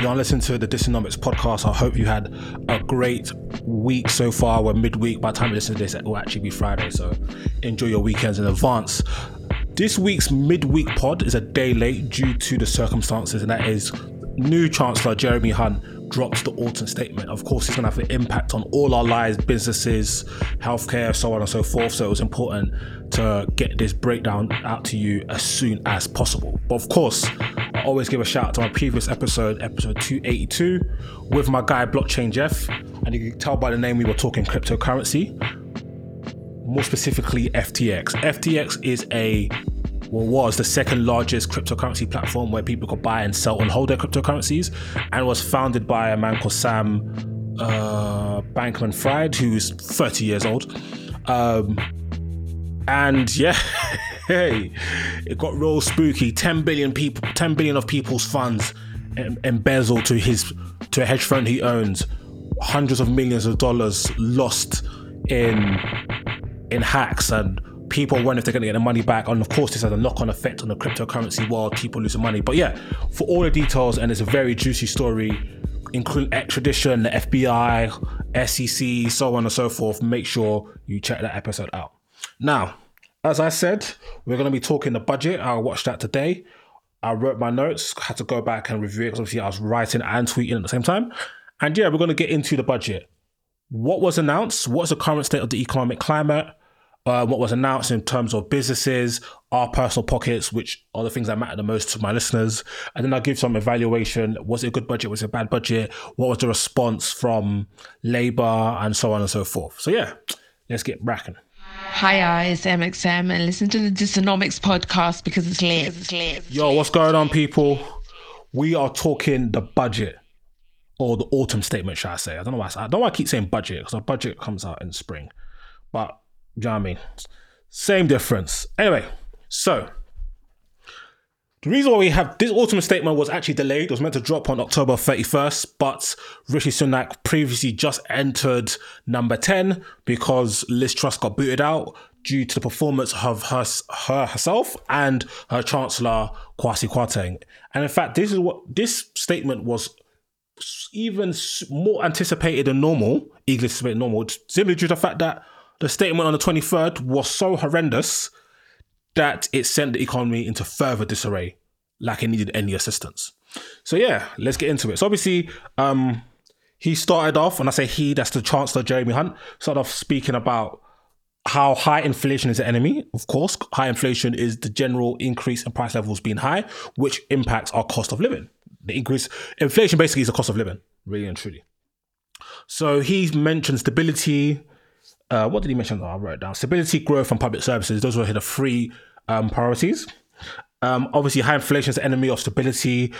You're listening to the Dysonomics podcast. I hope you had a great week so far. We're midweek. By the time you listen to this, it will actually be Friday. So enjoy your weekends in advance. This week's midweek pod is a day late due to the circumstances, and that is new Chancellor Jeremy Hunt drops the autumn statement. Of course, it's going to have an impact on all our lives, businesses, healthcare, so on and so forth. So it was important to get this breakdown out to you as soon as possible. But of course, always give a shout out to my previous episode, episode 282, with my guy Blockchain Jeff. And you can tell by the name we were talking cryptocurrency, more specifically FTX. FTX is a well, was the second largest cryptocurrency platform where people could buy and sell and hold their cryptocurrencies, and was founded by a man called Sam uh, Bankman Fried, who's 30 years old. Um, and yeah, hey, it got real spooky. 10 billion people, 10 billion of people's funds em- embezzled to his to a hedge fund he owns. Hundreds of millions of dollars lost in in hacks and people wonder if they're going to get the money back. And of course, this has a knock on effect on the cryptocurrency world, people losing money. But yeah, for all the details, and it's a very juicy story, including extradition, the FBI, SEC, so on and so forth, make sure you check that episode out. Now, as I said, we're going to be talking the budget. I watched that today. I wrote my notes, had to go back and review it because obviously I was writing and tweeting at the same time. And yeah, we're going to get into the budget. What was announced? What's the current state of the economic climate? uh, what was announced in terms of businesses, our personal pockets, which are the things that matter the most to my listeners. And then I'll give some evaluation. Was it a good budget? Was it a bad budget? What was the response from Labour and so on and so forth? So, yeah, let's get racking. Hi, it's MXM, and listen to the Dysonomics podcast because it's lit. It's lit. Yo, what's going on, people? We are talking the budget or the autumn statement, shall I say? I don't know why I, I don't know why I keep saying budget because our budget comes out in spring, but do you know what I mean? Same difference. Anyway, so the reason why we have this autumn statement was actually delayed. It was meant to drop on October 31st, but Rishi Sunak previously just entered number 10 because Liz Truss got booted out due to the performance of her, her herself and her Chancellor Kwasi Kwarteng. And in fact, this is what this statement was even more anticipated than normal, eagerly anticipated normal, simply due to the fact that the statement on the 23rd was so horrendous that it sent the economy into further disarray, like it needed any assistance. So yeah, let's get into it. So obviously, um, he started off, and I say he, that's the Chancellor Jeremy Hunt, started off speaking about how high inflation is the enemy. Of course, high inflation is the general increase in price levels being high, which impacts our cost of living. The increase, inflation basically is the cost of living, really and truly. So he mentioned stability, uh, what did he mention? Oh, I wrote down. Stability, growth, and public services. Those were the three um, priorities. Um, obviously, high inflation is the enemy of stability.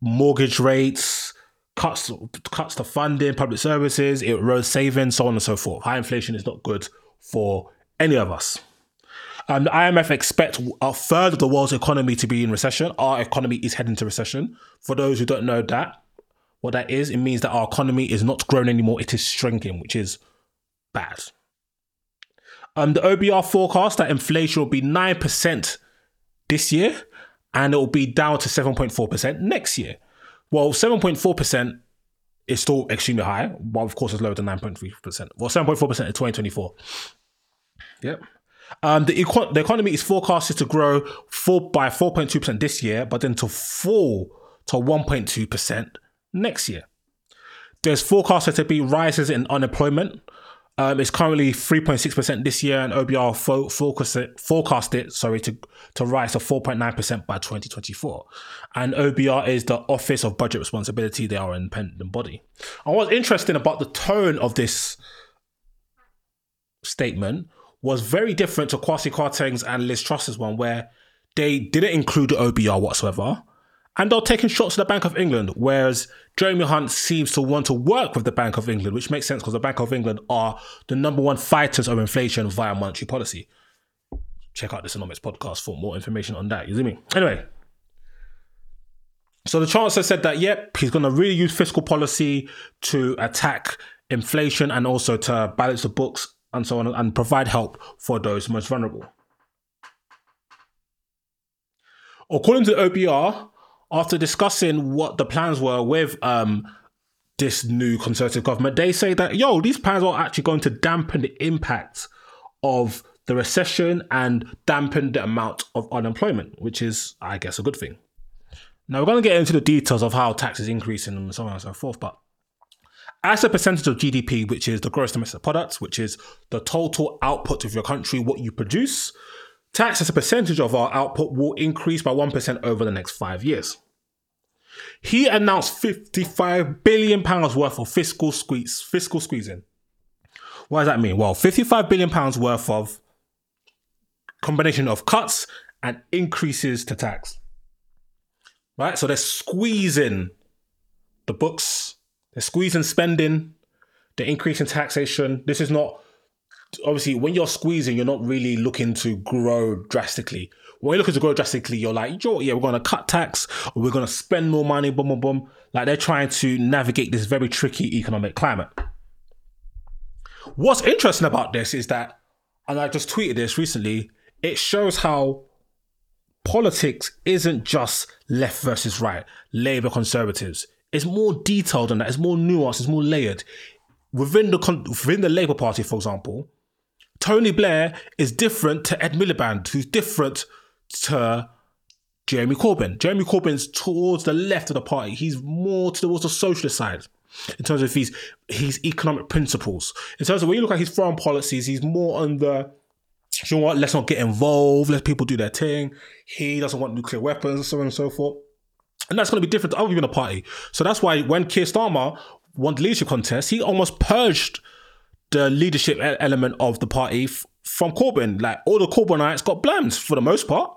Mortgage rates, cuts cuts to funding, public services, it erodes savings, so on and so forth. High inflation is not good for any of us. Um, the IMF expect a third of the world's economy to be in recession. Our economy is heading to recession. For those who don't know that, what that is, it means that our economy is not growing anymore; it is shrinking, which is bad. Um, the OBR forecast that inflation will be 9% this year and it will be down to 7.4% next year. Well, 7.4% is still extremely high, but of course it's lower than 9.3%. Well, 7.4% in 2024. Yep. Um, the, eco- the economy is forecasted to grow four, by 4.2% this year, but then to fall to 1.2% next year. There's forecasted to be rises in unemployment, um, it's currently 3.6% this year, and OBR fo- it, forecast it sorry, to, to rise to 4.9% by 2024. And OBR is the Office of Budget Responsibility, they are an independent body. And what's interesting about the tone of this statement was very different to Kwasi Kwarteng's and Liz Truss's one, where they didn't include the OBR whatsoever. And they're taking shots at the Bank of England, whereas Jeremy Hunt seems to want to work with the Bank of England, which makes sense because the Bank of England are the number one fighters of inflation via monetary policy. Check out the Dysonomics podcast for more information on that. You see me? Anyway, so the chancellor said that, yep, he's going to really use fiscal policy to attack inflation and also to balance the books and so on and provide help for those most vulnerable. According to the OBR, after discussing what the plans were with um, this new conservative government, they say that, yo, these plans are actually going to dampen the impact of the recession and dampen the amount of unemployment, which is, I guess, a good thing. Now, we're going to get into the details of how tax is increasing and so on and so forth, but as a percentage of GDP, which is the gross domestic product, which is the total output of your country, what you produce, tax as a percentage of our output will increase by 1% over the next five years. He announced 55 billion pounds worth of fiscal squeeze, fiscal squeezing. What does that mean? Well, 55 billion pounds worth of combination of cuts and increases to tax. Right? So they're squeezing the books, they're squeezing spending, they're increasing taxation. This is not obviously when you're squeezing, you're not really looking to grow drastically. When you're looking to grow drastically, you're like, yeah, we're gonna cut tax or we're gonna spend more money, boom, boom, boom. Like they're trying to navigate this very tricky economic climate. What's interesting about this is that, and I just tweeted this recently, it shows how politics isn't just left versus right, Labour conservatives. It's more detailed than that. It's more nuanced. It's more layered. Within the within the Labour Party, for example, Tony Blair is different to Ed Miliband, who's different to Jeremy Corbyn. Jeremy Corbyn's towards the left of the party. He's more towards the socialist side in terms of his his economic principles. In terms of when you look at his foreign policies, he's more on the you know what, let's not get involved, let people do their thing. He doesn't want nuclear weapons, so on and so forth. And that's going to be different to other people in the party. So that's why when Keir Starmer won the leadership contest, he almost purged the leadership element of the party f- from Corbyn. Like all the Corbynites got blamed for the most part.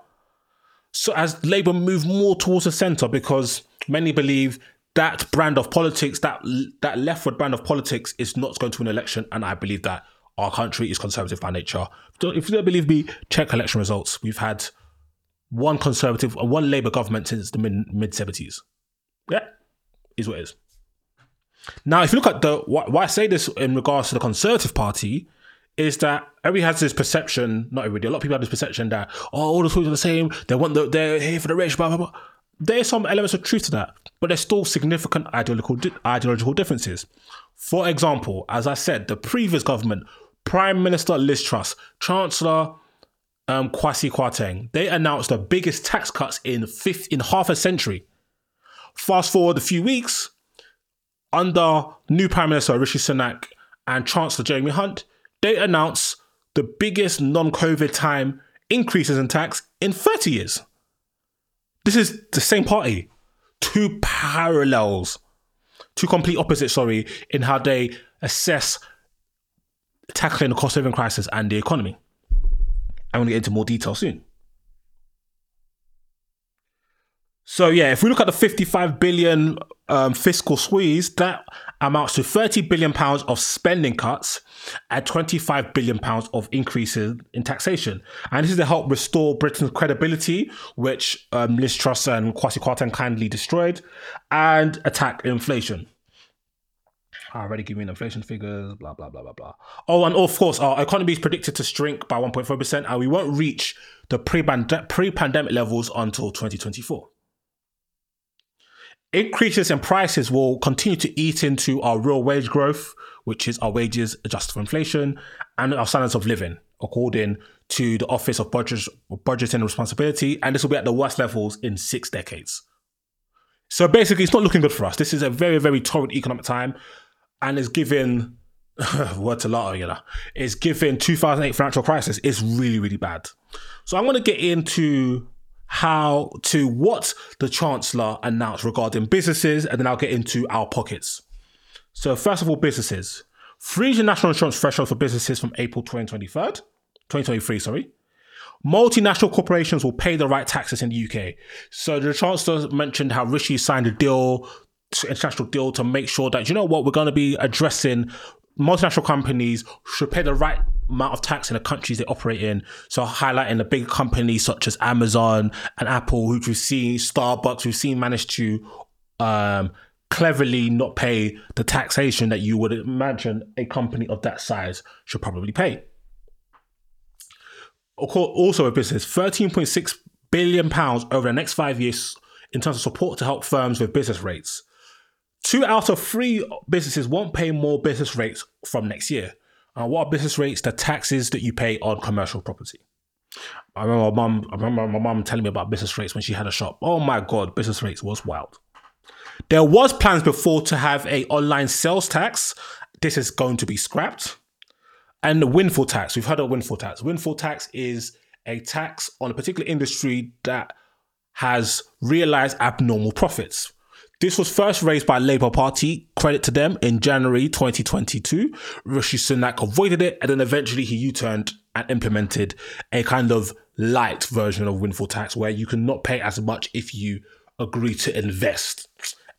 So as Labour move more towards the centre, because many believe that brand of politics, that that leftward brand of politics, is not going to an election, and I believe that our country is conservative by nature. If you don't believe me, check election results. We've had one conservative, one Labour government since the mid seventies. Yeah, is what it is. Now, if you look at the why I say this in regards to the Conservative Party, is that everybody has this perception, not everybody, a lot of people have this perception that oh, all the Tories are the same. They want the, they're here for the rich, blah blah blah. There's some elements of truth to that, but there's still significant ideological ideological differences. For example, as I said, the previous government, Prime Minister Liz Truss, Chancellor um, Kwasi Kwarteng, they announced the biggest tax cuts in fifth in half a century. Fast forward a few weeks, under new Prime Minister Rishi Sunak and Chancellor Jeremy Hunt, they announced the biggest non COVID time increases in tax in 30 years. This is the same party. Two parallels, two complete opposites, sorry, in how they assess tackling the cost of living crisis and the economy. I'm going to get into more detail soon. So yeah, if we look at the 55 billion um, fiscal squeeze, that amounts to 30 billion pounds of spending cuts and 25 billion pounds of increases in taxation. And this is to help restore Britain's credibility, which um, Liz Truss and Kwasi Kwarteng kindly destroyed, and attack inflation. I already give me inflation figures, blah, blah, blah, blah, blah. Oh, and of course, our economy is predicted to shrink by 1.4%, and we won't reach the pre-pandemic levels until 2024 increases in prices will continue to eat into our real wage growth, which is our wages adjusted for inflation, and our standards of living, according to the Office of Budget, Budgeting and Responsibility. And this will be at the worst levels in six decades. So basically, it's not looking good for us. This is a very, very torrid economic time, and it's given word to lot, you know, it's given 2008 financial crisis. It's really, really bad. So I'm going to get into how to what the Chancellor announced regarding businesses, and then I'll get into our pockets. So, first of all, businesses. Freeze the national insurance threshold for businesses from April 2023, 2023, sorry. multinational corporations will pay the right taxes in the UK. So the Chancellor mentioned how Rishi signed a deal, international deal, to make sure that, you know what, we're going to be addressing multinational companies should pay the right amount of tax in the countries they operate in. So highlighting the big companies such as Amazon and Apple, which we've seen, Starbucks, we've seen managed to um, cleverly not pay the taxation that you would imagine a company of that size should probably pay. Also, a business, 13.6 billion pounds over the next five years in terms of support to help firms with business rates. Two out of three businesses won't pay more business rates from next year. Uh, what are business rates? The taxes that you pay on commercial property. I remember my mum. I remember my mum telling me about business rates when she had a shop. Oh my god, business rates was wild. There was plans before to have a online sales tax. This is going to be scrapped. And the windfall tax. We've heard of windfall tax. Windfall tax is a tax on a particular industry that has realized abnormal profits. This was first raised by Labour Party, credit to them, in January 2022. Rishi Sunak avoided it and then eventually he U turned and implemented a kind of light version of windfall tax where you can not pay as much if you agree to invest.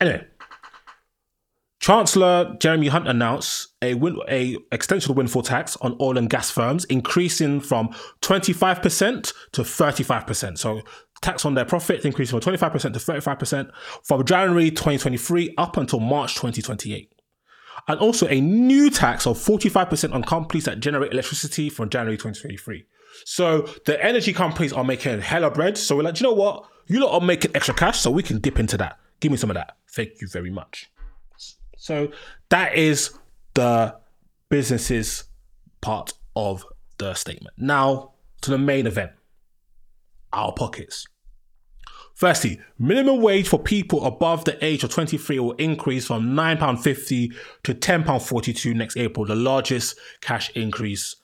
Anyway, Chancellor Jeremy Hunt announced a, win- a extension of windfall tax on oil and gas firms, increasing from 25% to 35%. So tax on their profits increasing from 25% to 35% from January 2023 up until March 2028. And also a new tax of 45% on companies that generate electricity from January 2023. So the energy companies are making hella bread. So we're like, you know what? You lot are making extra cash, so we can dip into that. Give me some of that. Thank you very much. So that is the businesses part of the statement. Now to the main event our pockets. Firstly, minimum wage for people above the age of 23 will increase from £9.50 to £10.42 next April, the largest cash increase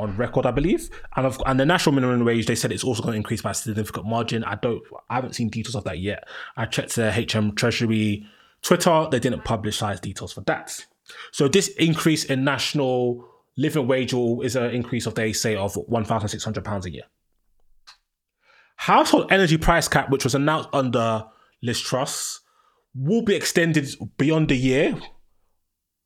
on record, I believe. And of, and the national minimum wage, they said it's also going to increase by a significant margin. I don't, I haven't seen details of that yet. I checked the HM Treasury Twitter, they didn't publicize details for that. So this increase in national living wage is an increase of they say of £1,600 a year. Household energy price cap, which was announced under Liz Truss, will be extended beyond the year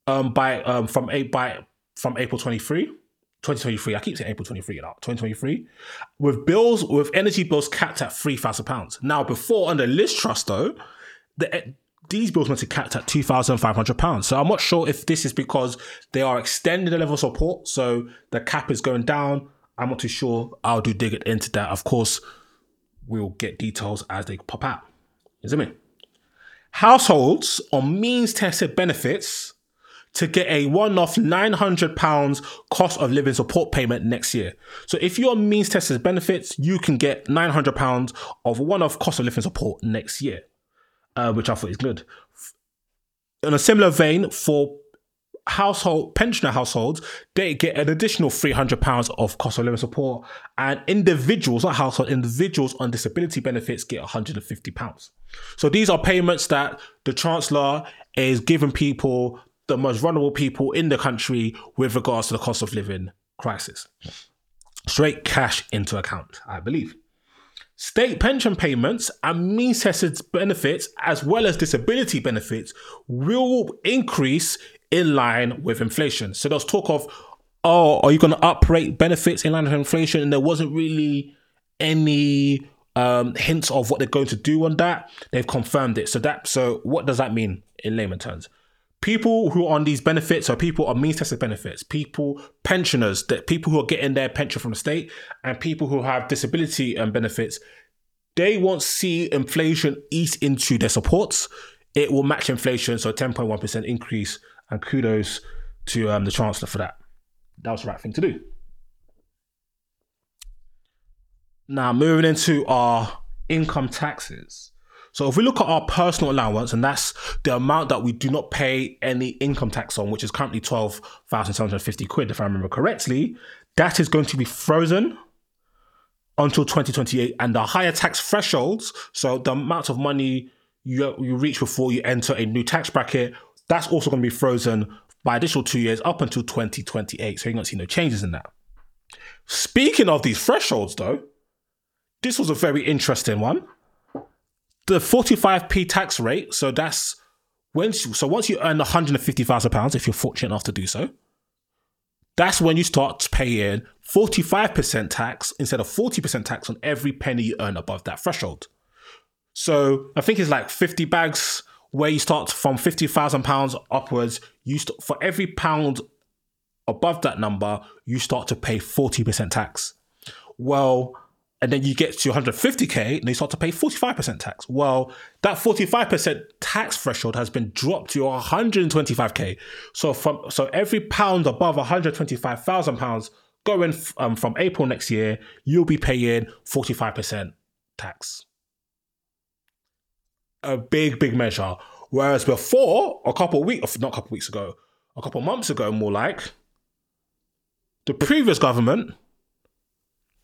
um, by um, from eight by from April 23. 2023. I keep saying April 23 now. 2023. With bills, with energy bills capped at £3,000. Now, before under Liz Truss, though, the, these bills went to capped at £2,500. So I'm not sure if this is because they are extending the level of support. So the cap is going down. I'm not too sure. I'll do dig it into that. Of course, we'll get details as they pop out. Is it me? Households on means tested benefits to get a one off £900 cost of living support payment next year. So if you're means tested benefits, you can get £900 of one off cost of living support next year, uh, which I thought is good. In a similar vein, for household pensioner households, they get an additional three hundred pounds of cost of living support, and individuals, not household individuals on disability benefits get one hundred and fifty pounds. So these are payments that the chancellor is giving people, the most vulnerable people in the country, with regards to the cost of living crisis. Straight cash into account, I believe. State pension payments and means tested benefits, as well as disability benefits, will increase in line with inflation. So there's talk of, oh, are you going to uprate benefits in line with inflation? And there wasn't really any um, hints of what they're going to do on that. They've confirmed it. So that so what does that mean in layman terms? People who are on these benefits are people on means tested benefits, people, pensioners, that people who are getting their pension from the state, and people who have disability and benefits, they won't see inflation eat into their supports. It will match inflation, so 10.1% increase and kudos to um, the Chancellor for that. That was the right thing to do. Now, moving into our income taxes. So, if we look at our personal allowance, and that's the amount that we do not pay any income tax on, which is currently 12,750 quid, if I remember correctly, that is going to be frozen until 2028. And the higher tax thresholds, so the amount of money you, you reach before you enter a new tax bracket, that's also going to be frozen by additional two years up until 2028. So you're going to see no changes in that. Speaking of these thresholds, though, this was a very interesting one. The 45p tax rate, so that's when so once you earn 150,000 pounds, if you're fortunate enough to do so, that's when you start paying 45% tax instead of 40% tax on every penny you earn above that threshold. So I think it's like 50 bags where you start from 50,000 pounds upwards. You st- for every pound above that number, you start to pay 40% tax. Well, and then you get to 150k and you start to pay 45% tax. Well, that 45% tax threshold has been dropped to 125k. So from so every pound above 125,000 pounds going um, from April next year, you'll be paying 45% tax. A big, big measure. Whereas before, a couple of weeks, not a couple of weeks ago, a couple of months ago, more like, the previous government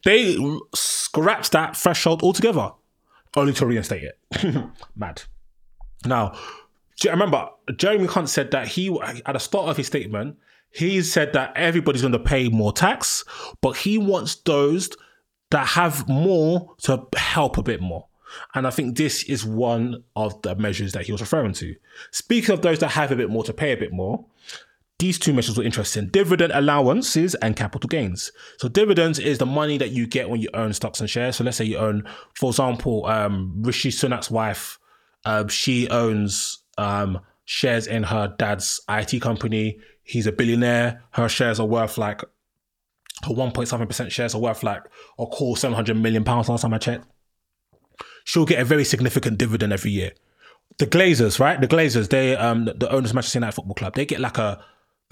they scrapped that threshold altogether, only to reinstate it. Mad. Now, remember Jeremy Hunt said that he, at the start of his statement, he said that everybody's going to pay more tax, but he wants those that have more to help a bit more. And I think this is one of the measures that he was referring to. Speaking of those that have a bit more to pay a bit more, these two measures were interesting dividend allowances and capital gains. So, dividends is the money that you get when you own stocks and shares. So, let's say you own, for example, um, Rishi Sunak's wife, uh, she owns um, shares in her dad's IT company. He's a billionaire. Her shares are worth like, her 1.7% shares are worth like a cool 700 million pounds last time I checked. She'll get a very significant dividend every year. The Glazers, right? The Glazers, they um the owners of Manchester United Football Club, they get like a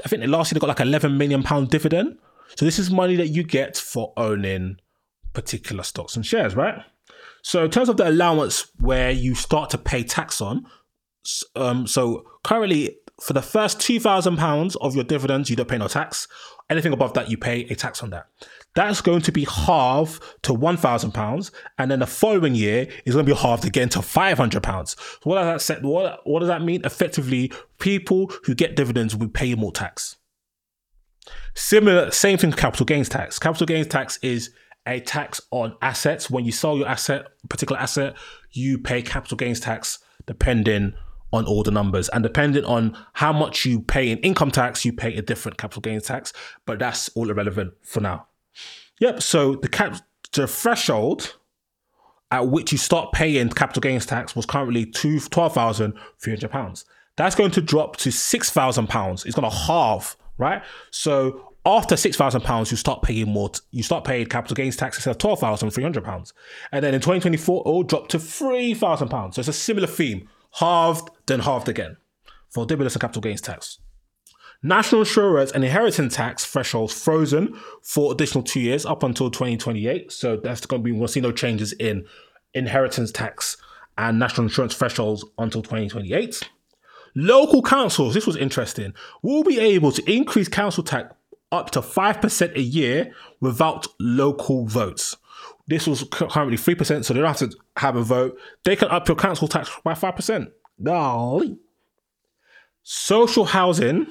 I think last year they got like 11 million pound dividend. So this is money that you get for owning particular stocks and shares, right? So in terms of the allowance where you start to pay tax on, um, so currently for the first two thousand pounds of your dividends, you don't pay no tax. Anything above that, you pay a tax on that. That's going to be halved to one thousand pounds, and then the following year is going to be halved again to five hundred pounds. So what does that set? What what does that mean? Effectively, people who get dividends will pay more tax. Similar, same thing. Capital gains tax. Capital gains tax is a tax on assets. When you sell your asset, particular asset, you pay capital gains tax depending on all the numbers. And depending on how much you pay in income tax, you pay a different capital gains tax. But that's all irrelevant for now. Yep. So the cap the threshold at which you start paying capital gains tax was currently two twelve thousand three hundred pounds. That's going to drop to six thousand pounds. It's going to halve, right? So after six thousand pounds, you start paying more. T- you start paying capital gains tax instead of twelve thousand three hundred pounds, and then in twenty twenty four, it will drop to three thousand pounds. So it's a similar theme: halved, then halved again for dividends and capital gains tax. National insurance and inheritance tax thresholds frozen for additional two years up until 2028. So that's going to be, we'll see no changes in inheritance tax and national insurance thresholds until 2028. Local councils, this was interesting, will be able to increase council tax up to 5% a year without local votes. This was currently 3%, so they don't have to have a vote. They can up your council tax by 5%. Golly. Social housing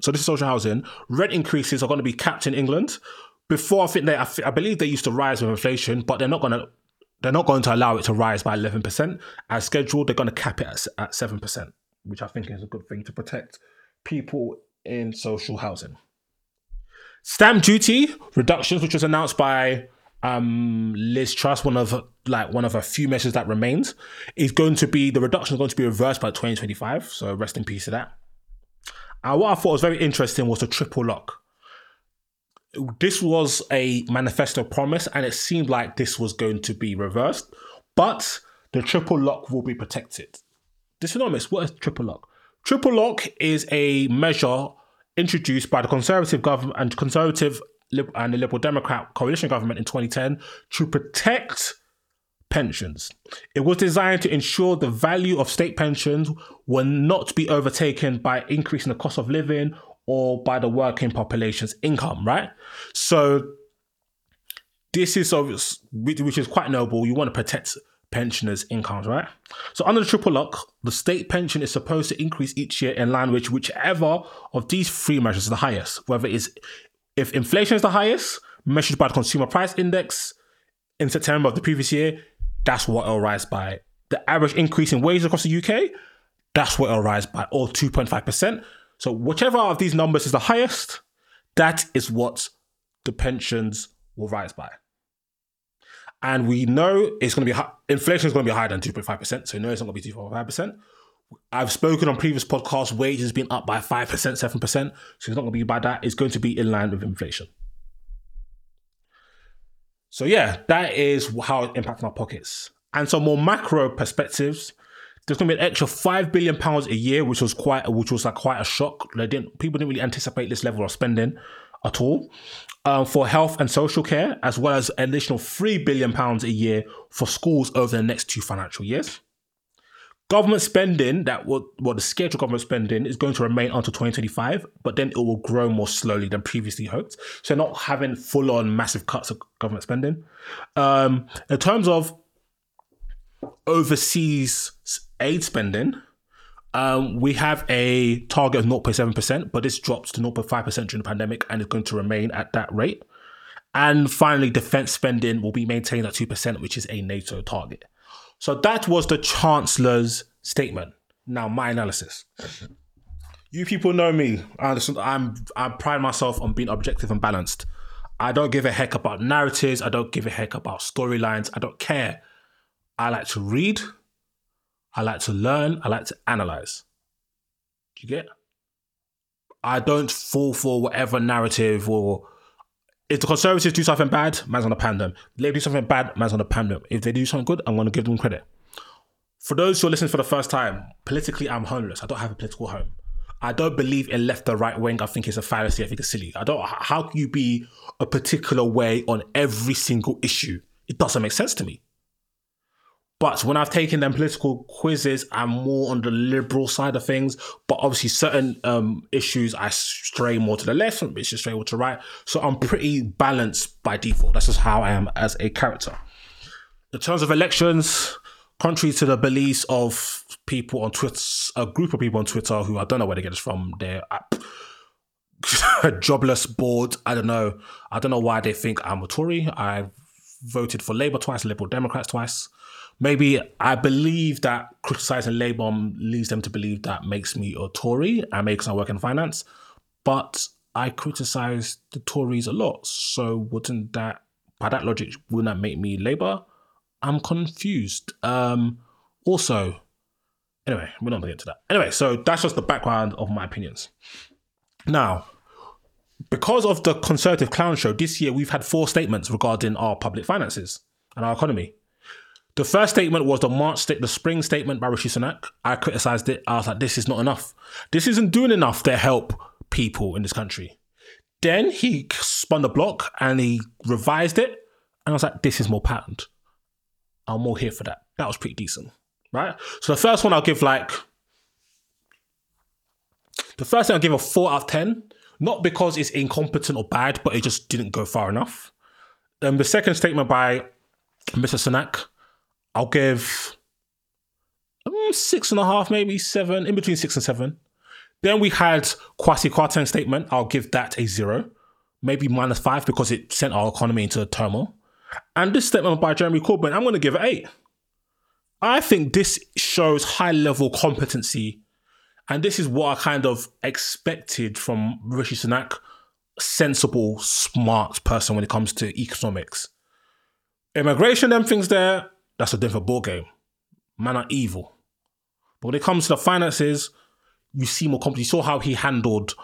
so this is social housing. Rent increases are going to be capped in England. Before I think they, I, I believe they used to rise with inflation, but they're not going to. They're not going to allow it to rise by 11%. As scheduled, they're going to cap it at, at 7%, which I think is a good thing to protect people in social housing. Stamp duty reductions, which was announced by um, Liz Truss, one of like one of a few measures that remains, is going to be the reduction is going to be reversed by 2025. So rest in peace to that. And what I thought was very interesting was the triple lock. This was a manifesto promise, and it seemed like this was going to be reversed, but the triple lock will be protected. Dysonomics, what is triple lock? Triple lock is a measure introduced by the Conservative government and Conservative and the Liberal Democrat coalition government in 2010 to protect pensions. It was designed to ensure the value of state pensions will not be overtaken by increasing the cost of living or by the working population's income, right? So this is obvious, which is quite noble. You want to protect pensioners' incomes, right? So under the triple lock, the state pension is supposed to increase each year in line with whichever of these three measures is the highest. Whether it's if inflation is the highest, measured by the consumer price index, in September of the previous year, that's what it'll rise by. The average increase in wages across the UK, that's what it'll rise by, or 2.5%. So whichever of these numbers is the highest, that is what the pensions will rise by. And we know it's going to be hi- inflation is going to be higher than 2.5%. So no, it's not going to be 2.5%. I've spoken on previous podcasts, wages been up by 5%, 7%. So it's not going to be by that. It's going to be in line with inflation. So yeah, that is how it impacts our pockets. And some more macro perspectives. There's to be an extra five billion pounds a year, which was quite, which was like quite a shock. They didn't, people didn't really anticipate this level of spending at all um, for health and social care, as well as an additional three billion pounds a year for schools over the next two financial years. Government spending, that what well, the scheduled government spending is going to remain until 2025, but then it will grow more slowly than previously hoped. So not having full on massive cuts of government spending. Um, in terms of overseas aid spending, um, we have a target of 0.7%, but this drops to 0.5% during the pandemic and is going to remain at that rate. And finally, defense spending will be maintained at 2%, which is a NATO target. So that was the Chancellor's statement. Now, my analysis. You people know me. I I'm I pride myself on being objective and balanced. I don't give a heck about narratives. I don't give a heck about storylines. I don't care. I like to read. I like to learn. I like to analyze. Do you get? I don't fall for whatever narrative or if the Conservatives do something bad, man's gonna pan them. If they do something bad, man's gonna pan them. If they do something good, I'm gonna give them credit. For those who are listening for the first time, politically, I'm homeless. I don't have a political home. I don't believe in left or right wing. I think it's a fallacy. I think it's silly. I don't. How can you be a particular way on every single issue? It doesn't make sense to me. But when I've taken them political quizzes, I'm more on the liberal side of things. But obviously, certain um, issues I stray more to the left, some issues stray more to right. So I'm pretty balanced by default. That's just how I am as a character. In terms of elections, contrary to the beliefs of people on Twitter, a group of people on Twitter who I don't know where they get this from, they're jobless, board. I don't know. I don't know why they think I'm a Tory. I voted for Labour twice, Liberal Democrats twice maybe I believe that criticizing Labour leads them to believe that makes me a Tory and makes I work in finance. But I criticize the Tories a lot. So wouldn't that, by that logic, wouldn't that make me Labour? I'm confused. Um, also, anyway, we're not gonna get to that. Anyway, so that's just the background of my opinions. Now, because of the Conservative Clown Show, this year we've had four statements regarding our public finances and our economy. The first statement was the March state, the spring statement by Rishi Sunak. I criticized it. I was like, this is not enough. This isn't doing enough to help people in this country. Then he spun the block and he revised it. And I was like, this is more patterned. I'm more here for that. That was pretty decent. Right? So the first one I'll give like the first thing I'll give a four out of ten. Not because it's incompetent or bad, but it just didn't go far enough. Um, the second statement by Mr. Sunak, I'll give um, six and a half, maybe seven, in between six and seven. Then we had Kwasi Kwarteng's statement. I'll give that a zero, maybe minus five because it sent our economy into a turmoil. And this statement by Jeremy Corbyn, I'm going to give it eight. I think this shows high level competency. And this is what I kind of expected from Rishi Sunak, sensible, smart person when it comes to economics. Immigration, them things there, that's a different ball game. Man are evil. But when it comes to the finances, you see more competence. You saw how he handled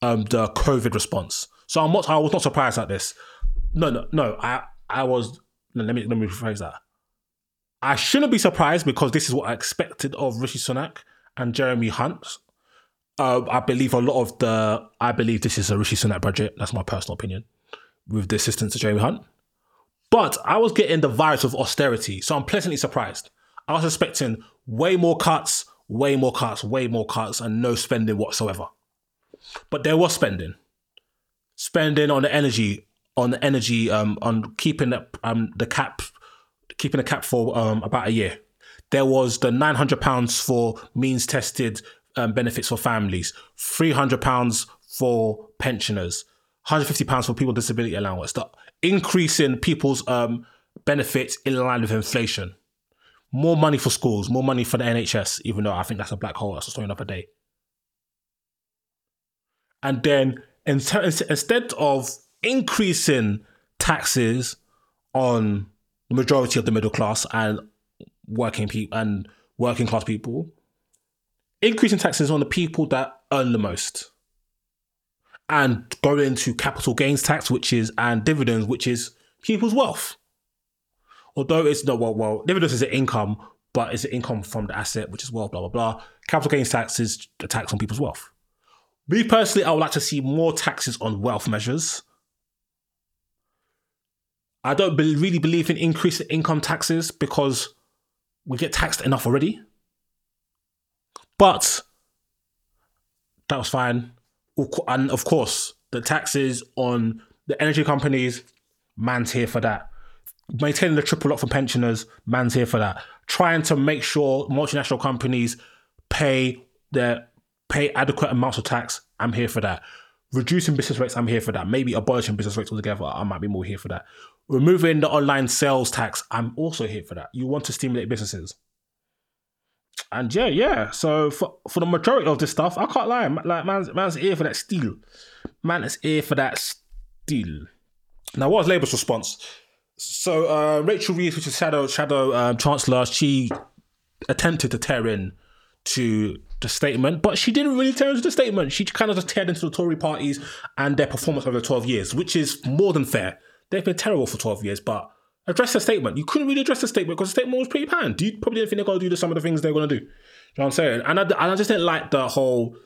um, the COVID response. So I'm not. I was not surprised at this. No, no, no. I I was. No, let me let me rephrase that. I shouldn't be surprised because this is what I expected of Rishi Sunak and Jeremy Hunt. Uh, I believe a lot of the. I believe this is a Rishi Sunak budget. That's my personal opinion. With the assistance of Jeremy Hunt. But I was getting the virus of austerity, so I'm pleasantly surprised. I was expecting way more cuts, way more cuts, way more cuts, and no spending whatsoever. But there was spending, spending on the energy, on the energy, um, on keeping the, um, the cap, keeping the cap for um, about a year. There was the nine hundred pounds for means tested um, benefits for families, three hundred pounds for pensioners, hundred fifty pounds for people with disability allowance. The increase in people's um, benefits in line with inflation. More money for schools, more money for the NHS, even though I think that's a black hole. That's a story another day. And then in ter- instead of increasing taxes on the majority of the middle class and working people and working class people, increasing taxes on the people that earn the most and going into capital gains tax, which is and dividends, which is people's wealth. Although it's not well, well, dividends is an income, but it's an income from the asset, which is wealth, blah blah blah. Capital gains tax is a tax on people's wealth. Me personally, I would like to see more taxes on wealth measures. I don't be- really believe in increasing income taxes because we get taxed enough already. But that was fine. And of course, the taxes on the energy companies, man's here for that. Maintaining the triple lock for pensioners, man's here for that. Trying to make sure multinational companies pay their pay adequate amounts of tax, I'm here for that. Reducing business rates, I'm here for that. Maybe abolishing business rates altogether, I might be more here for that. Removing the online sales tax, I'm also here for that. You want to stimulate businesses. And yeah, yeah. So for for the majority of this stuff, I can't lie. Like man's man's here for that steel. Man is here for that steel. Now, what was Labour's response? So uh, Rachel Reeves, which is shadow shadow um, chancellor, she attempted to tear in to the statement, but she didn't really tear into the statement. She kind of just teared into the Tory parties and their performance over the 12 years, which is more than fair. They've been terrible for 12 years, but address the statement. You couldn't really address the statement because the statement was pretty panned. You probably didn't think they're going to do some of the things they're going to do. You know what I'm saying? And I, and I just didn't like the whole,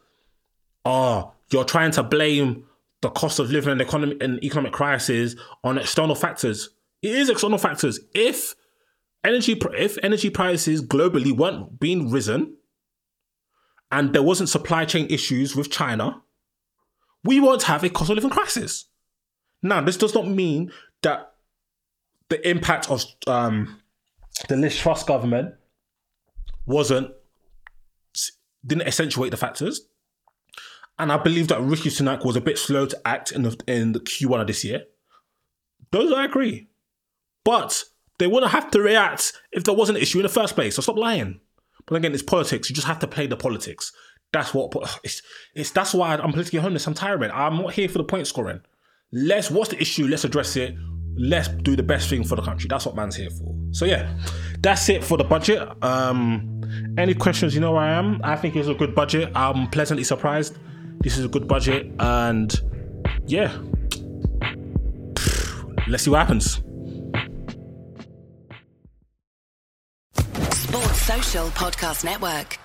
oh, you're trying to blame the cost of living and economic and economic crisis on external factors. It is external factors. If energy if energy prices globally weren't being risen and there wasn't supply chain issues with China, we won't have a cost of living crisis. Now, this does not mean that the impact of um, the Liz government wasn't didn't accentuate the factors. And I believe that Rishi Sunak was a bit slow to act in the, in the Q1 of this year. Those I agree. But they wouldn't have to react if there wasn't an issue in the first place. So stop lying. But again, it's politics. You just have to play the politics. That's what it's. It's that's why I'm politically homeless. I'm tired. I'm not here for the point scoring. Let's. What's the issue? Let's address it. Let's do the best thing for the country. That's what man's here for. So yeah, that's it for the budget. Um, any questions? You know where I am. I think it's a good budget. I'm pleasantly surprised. This is a good budget, and yeah, let's see what happens. Sports Social Podcast Network.